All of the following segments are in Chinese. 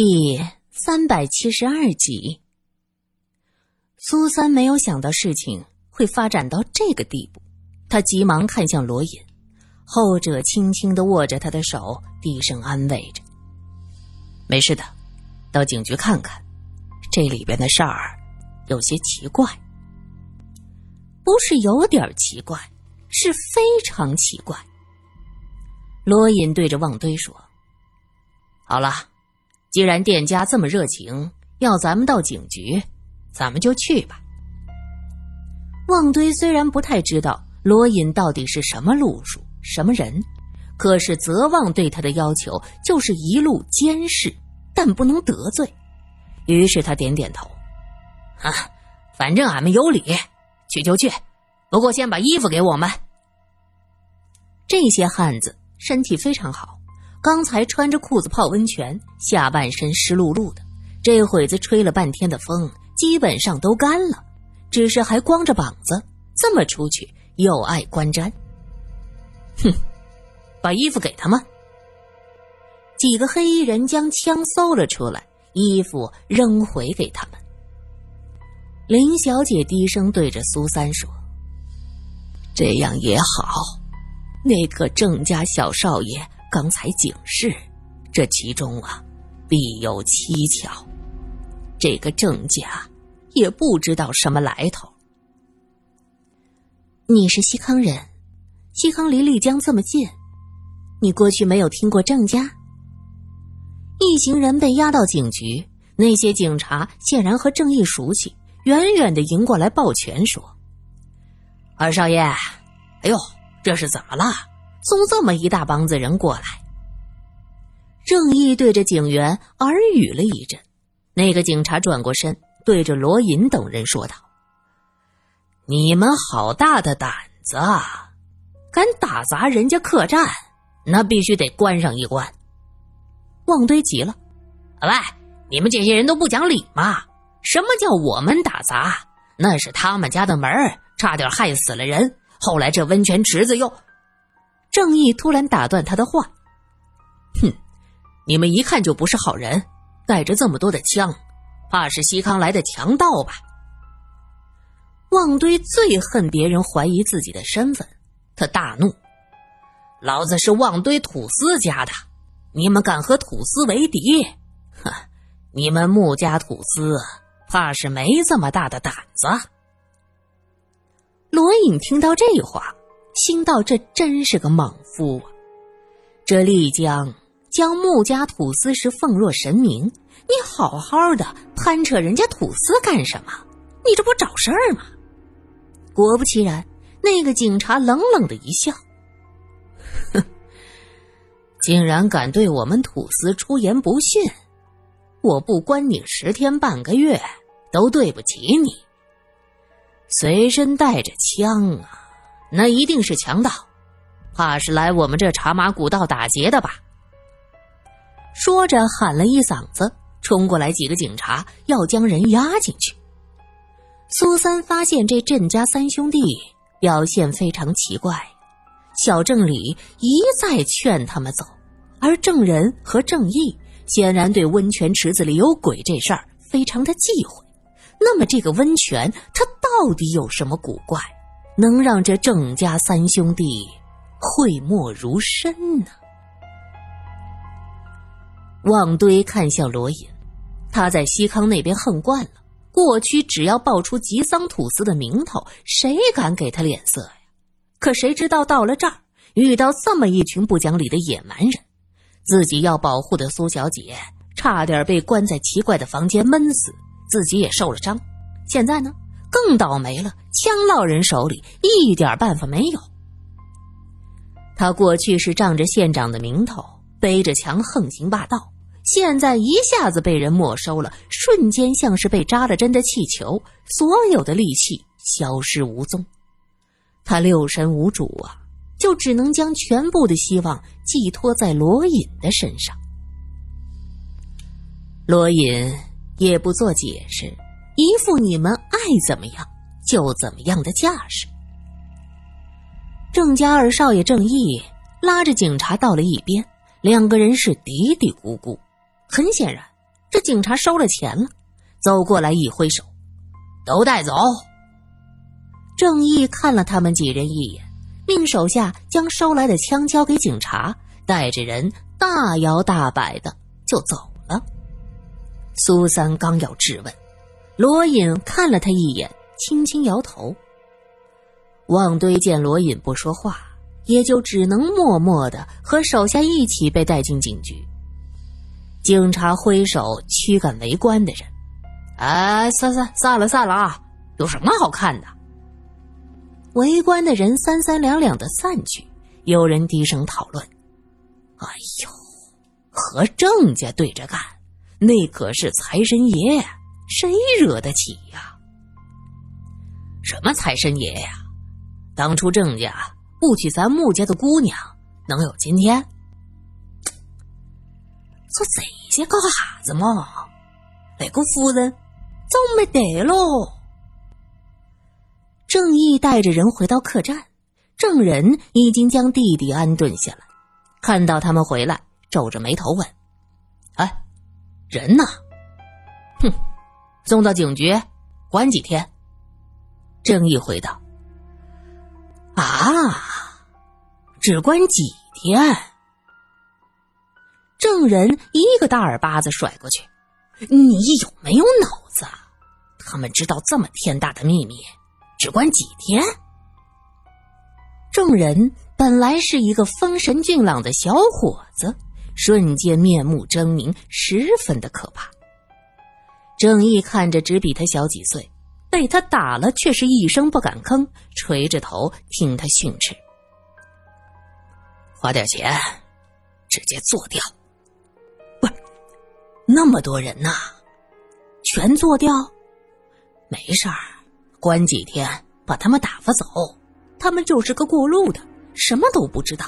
第三百七十二集，苏三没有想到事情会发展到这个地步，他急忙看向罗隐，后者轻轻的握着他的手，低声安慰着：“没事的，到警局看看，这里边的事儿有些奇怪，不是有点奇怪，是非常奇怪。”罗隐对着旺堆说：“好了。”既然店家这么热情，要咱们到警局，咱们就去吧。旺堆虽然不太知道罗隐到底是什么路数、什么人，可是泽旺对他的要求就是一路监视，但不能得罪。于是他点点头：“啊，反正俺们有理，去就去。不过先把衣服给我们。”这些汉子身体非常好。刚才穿着裤子泡温泉，下半身湿漉漉的，这会子吹了半天的风，基本上都干了，只是还光着膀子，这么出去又爱观瞻。哼，把衣服给他们。几个黑衣人将枪搜了出来，衣服扔回给他们。林小姐低声对着苏三说：“这样也好，那个郑家小少爷。”刚才警示，这其中啊，必有蹊跷。这个郑家也不知道什么来头。你是西康人，西康离丽江这么近，你过去没有听过郑家？一行人被押到警局，那些警察显然和郑义熟悉，远远的迎过来抱拳说：“二少爷，哎呦，这是怎么了？”送这么一大帮子人过来，郑义对着警员耳语了一阵，那个警察转过身，对着罗隐等人说道：“你们好大的胆子，啊！敢打砸人家客栈，那必须得关上一关。”旺堆急了：“喂，你们这些人都不讲理吗？什么叫我们打砸？那是他们家的门差点害死了人。后来这温泉池子又……”正义突然打断他的话：“哼，你们一看就不是好人，带着这么多的枪，怕是西康来的强盗吧？”旺堆最恨别人怀疑自己的身份，他大怒：“老子是旺堆土司家的，你们敢和土司为敌？哼，你们穆家土司怕是没这么大的胆子。”罗隐听到这话。心道：“这真是个莽夫啊！这丽江将穆家土司是奉若神明，你好好的攀扯人家土司干什么？你这不找事儿吗？”果不其然，那个警察冷冷的一笑：“哼，竟然敢对我们土司出言不逊，我不关你十天半个月都对不起你。随身带着枪啊！”那一定是强盗，怕是来我们这茶马古道打劫的吧？说着喊了一嗓子，冲过来几个警察要将人押进去。苏三发现这郑家三兄弟表现非常奇怪，小郑里一再劝他们走，而郑仁和郑义显然对温泉池子里有鬼这事儿非常的忌讳。那么这个温泉它到底有什么古怪？能让这郑家三兄弟讳莫如深呢？旺堆看向罗隐，他在西康那边恨惯了。过去只要报出吉桑土司的名头，谁敢给他脸色呀？可谁知道到了这儿，遇到这么一群不讲理的野蛮人，自己要保护的苏小姐差点被关在奇怪的房间闷死，自己也受了伤。现在呢？更倒霉了，枪落人手里，一点办法没有。他过去是仗着县长的名头，背着枪横行霸道，现在一下子被人没收了，瞬间像是被扎了针的气球，所有的力气消失无踪。他六神无主啊，就只能将全部的希望寄托在罗隐的身上。罗隐也不做解释。一副你们爱怎么样就怎么样的架势。郑家二少爷郑义拉着警察到了一边，两个人是嘀嘀咕咕。很显然，这警察收了钱了，走过来一挥手，都带走。郑义看了他们几人一眼，命手下将收来的枪交给警察，带着人大摇大摆的就走了。苏三刚要质问，罗隐看了他一眼，轻轻摇头。旺堆见罗隐不说话，也就只能默默的和手下一起被带进警局。警察挥手驱赶围观的人：“哎，散散散了散了啊！有什么好看的？”围观的人三三两两的散去，有人低声讨论：“哎呦，和郑家对着干，那可是财神爷，谁惹得起呀？什么财神爷呀？”当初郑家不娶咱穆家的姑娘，能有今天？说这些搞哈子嘛？那个夫人早没得喽。郑义带着人回到客栈，郑仁已经将弟弟安顿下来。看到他们回来，皱着眉头问：“哎，人呢？”“哼，送到警局，关几天。”郑义回道。啊！只关几天？证人一个大耳巴子甩过去，你有没有脑子？他们知道这么天大的秘密，只关几天？证人本来是一个风神俊朗的小伙子，瞬间面目狰狞，十分的可怕。郑义看着只比他小几岁。被他打了，却是一声不敢吭，垂着头听他训斥。花点钱，直接做掉。不是，那么多人呐，全做掉？没事儿，关几天，把他们打发走。他们就是个过路的，什么都不知道，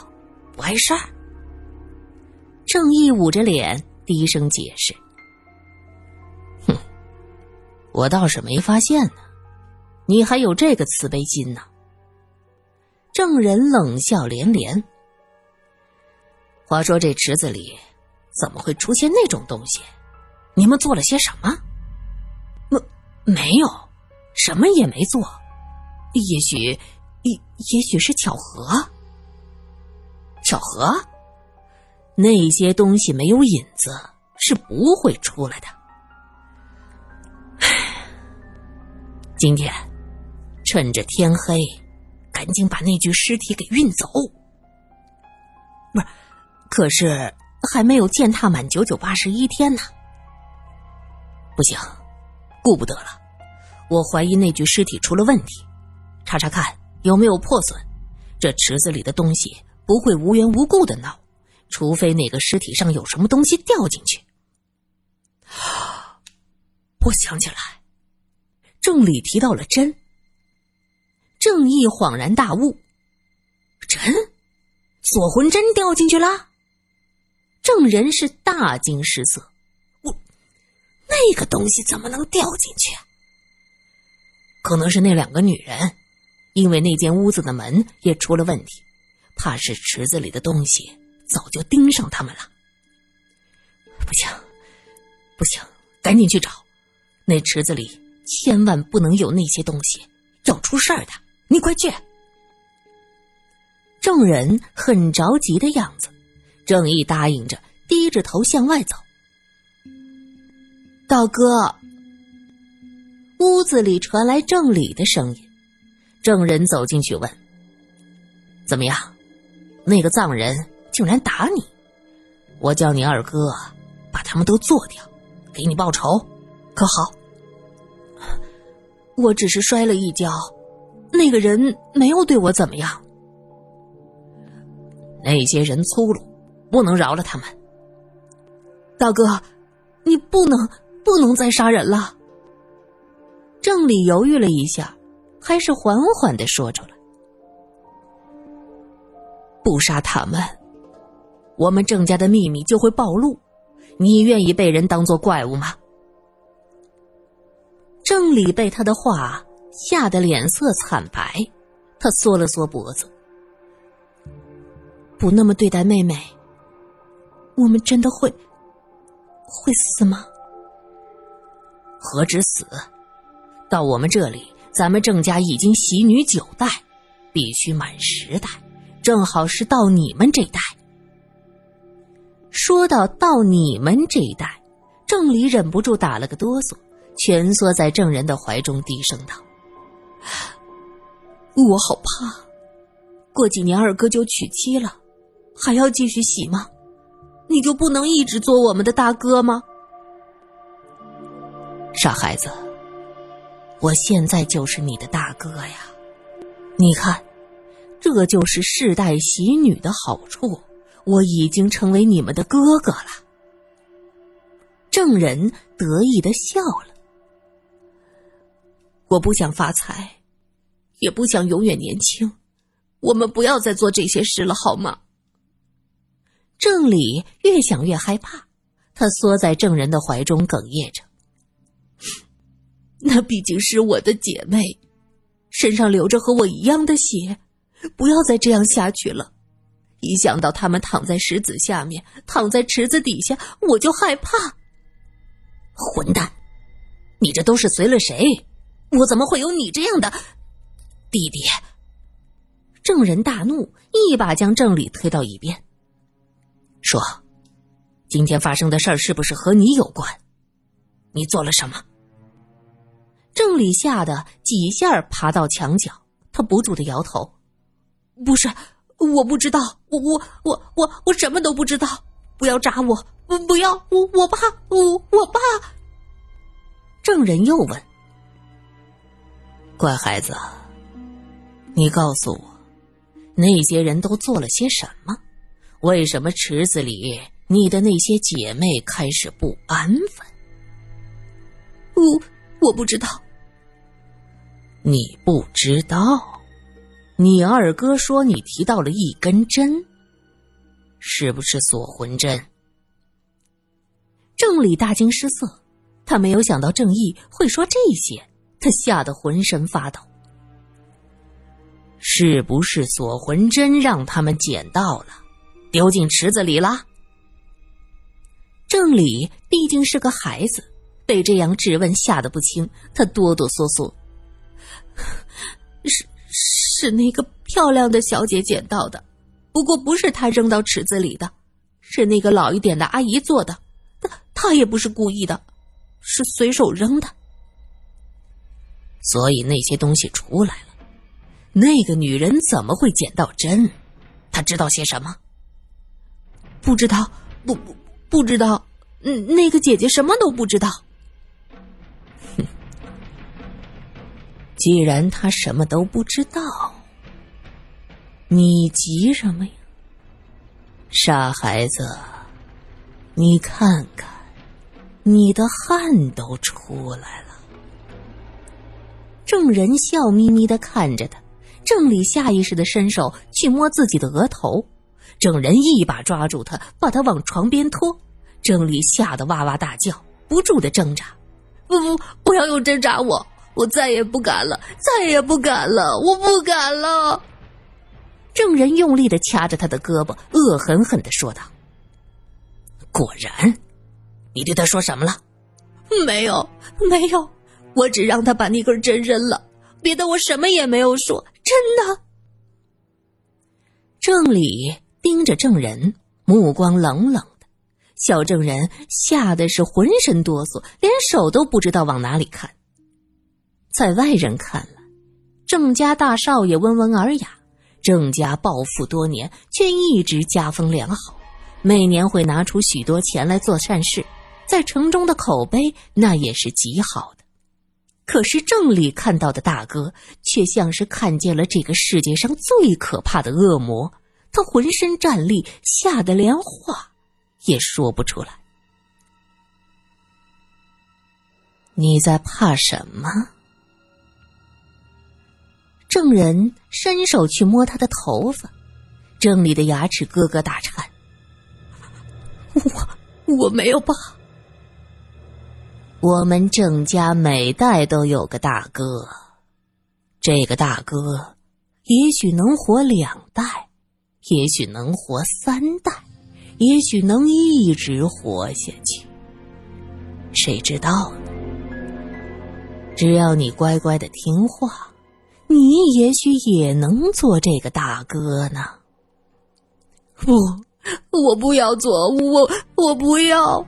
不碍事儿。正义捂着脸，低声解释。我倒是没发现呢，你还有这个慈悲心呢。证人冷笑连连。话说这池子里怎么会出现那种东西？你们做了些什么？没没有，什么也没做。也许，也也许是巧合。巧合？那些东西没有影子，是不会出来的。今天，趁着天黑，赶紧把那具尸体给运走。不是，可是还没有践踏满九九八十一天呢。不行，顾不得了。我怀疑那具尸体出了问题，查查看有没有破损。这池子里的东西不会无缘无故的闹，除非那个尸体上有什么东西掉进去。我想起来。郑理提到了针，郑义恍然大悟：“针，锁魂针掉进去了。”郑人是大惊失色：“我那个东西怎么能掉进去？可能是那两个女人，因为那间屋子的门也出了问题，怕是池子里的东西早就盯上他们了。不行，不行，赶紧去找那池子里。”千万不能有那些东西，要出事儿的！你快去。众人很着急的样子，正义答应着，低着头向外走。道哥，屋子里传来郑理的声音。郑人走进去问：“怎么样？那个藏人竟然打你？我叫你二哥把他们都做掉，给你报仇，可好？”我只是摔了一跤，那个人没有对我怎么样。那些人粗鲁，不能饶了他们。大哥，你不能不能再杀人了。郑理犹豫了一下，还是缓缓的说出来：“不杀他们，我们郑家的秘密就会暴露。你愿意被人当做怪物吗？”郑理被他的话吓得脸色惨白，他缩了缩脖子，不那么对待妹妹，我们真的会会死吗？何止死？到我们这里，咱们郑家已经喜女九代，必须满十代，正好是到你们这代。说到到你们这一代，郑离忍不住打了个哆嗦，蜷缩在郑人的怀中，低声道：“我好怕，过几年二哥就娶妻了，还要继续洗吗？你就不能一直做我们的大哥吗？”傻孩子，我现在就是你的大哥呀！你看，这就是世代洗女的好处。我已经成为你们的哥哥了。郑人得意的笑了。我不想发财，也不想永远年轻。我们不要再做这些事了，好吗？郑理越想越害怕，他缩在郑人的怀中，哽咽着。那毕竟是我的姐妹，身上流着和我一样的血，不要再这样下去了。一想到他们躺在石子下面，躺在池子底下，我就害怕。混蛋，你这都是随了谁？我怎么会有你这样的弟弟？郑人大怒，一把将郑理推到一边，说：“今天发生的事儿是不是和你有关？你做了什么？”郑理吓得几下爬到墙角，他不住的摇头：“不是。”我不知道，我我我我我什么都不知道！不要扎我，不不要我我怕我我怕。证人又问：“乖孩子，你告诉我，那些人都做了些什么？为什么池子里你的那些姐妹开始不安分？”我我不知道，你不知道。你二哥说你提到了一根针，是不是锁魂针？郑理大惊失色，他没有想到郑义会说这些，他吓得浑身发抖。是不是锁魂针让他们捡到了，丢进池子里了？郑理毕竟是个孩子，被这样质问吓得不轻，他哆哆嗦嗦，是。是那个漂亮的小姐捡到的，不过不是她扔到池子里的，是那个老一点的阿姨做的。她她也不是故意的，是随手扔的。所以那些东西出来了，那个女人怎么会捡到针？她知道些什么？不知道，不不不知道。嗯，那个姐姐什么都不知道。哼既然他什么都不知道，你急什么呀？傻孩子，你看看，你的汗都出来了。郑人笑眯眯的看着他，郑理下意识的伸手去摸自己的额头，郑人一把抓住他，把他往床边拖。郑理吓得哇哇大叫，不住的挣扎：“不不，不要用针扎我！”我再也不敢了，再也不敢了，我不敢了。郑人用力的掐着他的胳膊，恶狠狠的说道：“果然，你对他说什么了？没有，没有，我只让他把那根针扔了，别的我什么也没有说，真的。”郑理盯着证人，目光冷冷的，小证人吓得是浑身哆嗦，连手都不知道往哪里看。在外人看来，郑家大少爷温文尔雅，郑家暴富多年，却一直家风良好，每年会拿出许多钱来做善事，在城中的口碑那也是极好的。可是郑理看到的大哥，却像是看见了这个世界上最可怕的恶魔，他浑身战栗，吓得连话也说不出来。你在怕什么？郑人伸手去摸他的头发，郑里的牙齿咯咯打颤。我我没有怕。我们郑家每代都有个大哥，这个大哥也许能活两代，也许能活三代，也许能一直活下去，谁知道呢？只要你乖乖的听话，你也许也能做这个大哥呢。不，我不要做，我我不要。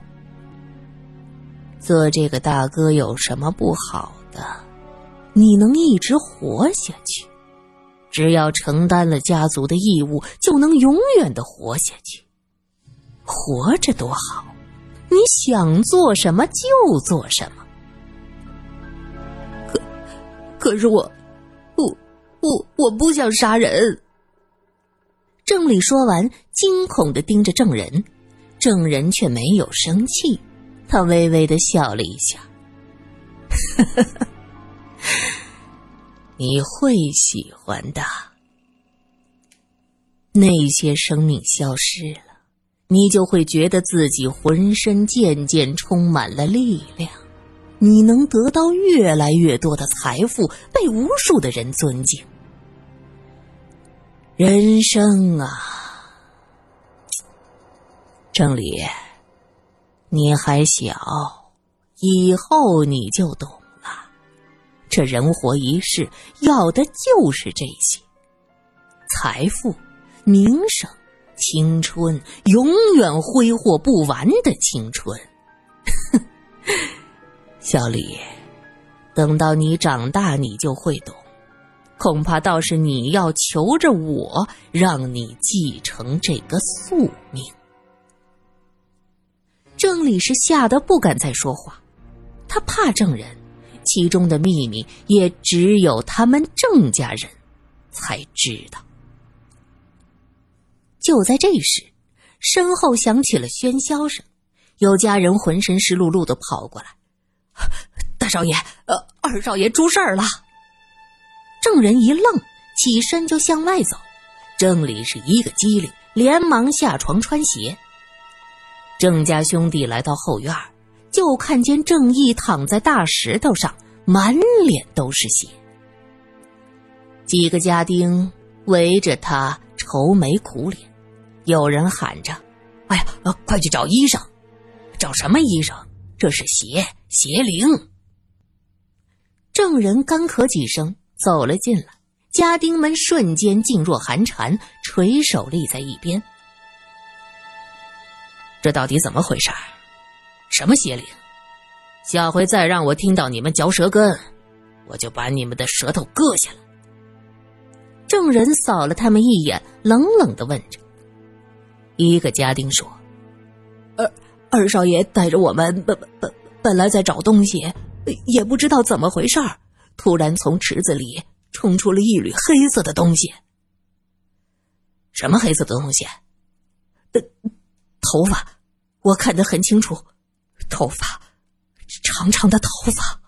做这个大哥有什么不好的？你能一直活下去，只要承担了家族的义务，就能永远的活下去。活着多好，你想做什么就做什么。可，可是我，我，我我不想杀人。郑理说完，惊恐的盯着证人，证人却没有生气，他微微的笑了一下，你会喜欢的。那些生命消失了，你就会觉得自己浑身渐渐充满了力量，你能得到越来越多的财富，被无数的人尊敬。人生啊，郑理，你还小，以后你就懂了。这人活一世，要的就是这些：财富、名声、青春，永远挥霍不完的青春。小李，等到你长大，你就会懂。恐怕倒是你要求着我，让你继承这个宿命。郑理是吓得不敢再说话，他怕证人，其中的秘密也只有他们郑家人才知道。就在这时，身后响起了喧嚣声，有家人浑身湿漉漉的跑过来：“大少爷，呃，二少爷出事儿了。”郑人一愣，起身就向外走。郑理是一个机灵，连忙下床穿鞋。郑家兄弟来到后院，就看见郑义躺在大石头上，满脸都是血。几个家丁围着他愁眉苦脸，有人喊着：“哎呀，快去找医生！找什么医生？这是邪邪灵！”郑人干咳几声。走了进来，家丁们瞬间噤若寒蝉，垂手立在一边。这到底怎么回事？什么邪灵？下回再让我听到你们嚼舌根，我就把你们的舌头割下来。证人扫了他们一眼，冷冷的问着。一个家丁说：“二二少爷带着我们本本本来在找东西，也不知道怎么回事儿。”突然从池子里冲出了一缕黑色的东西。什么黑色的东西？头发，我看得很清楚，头发，长长的头发。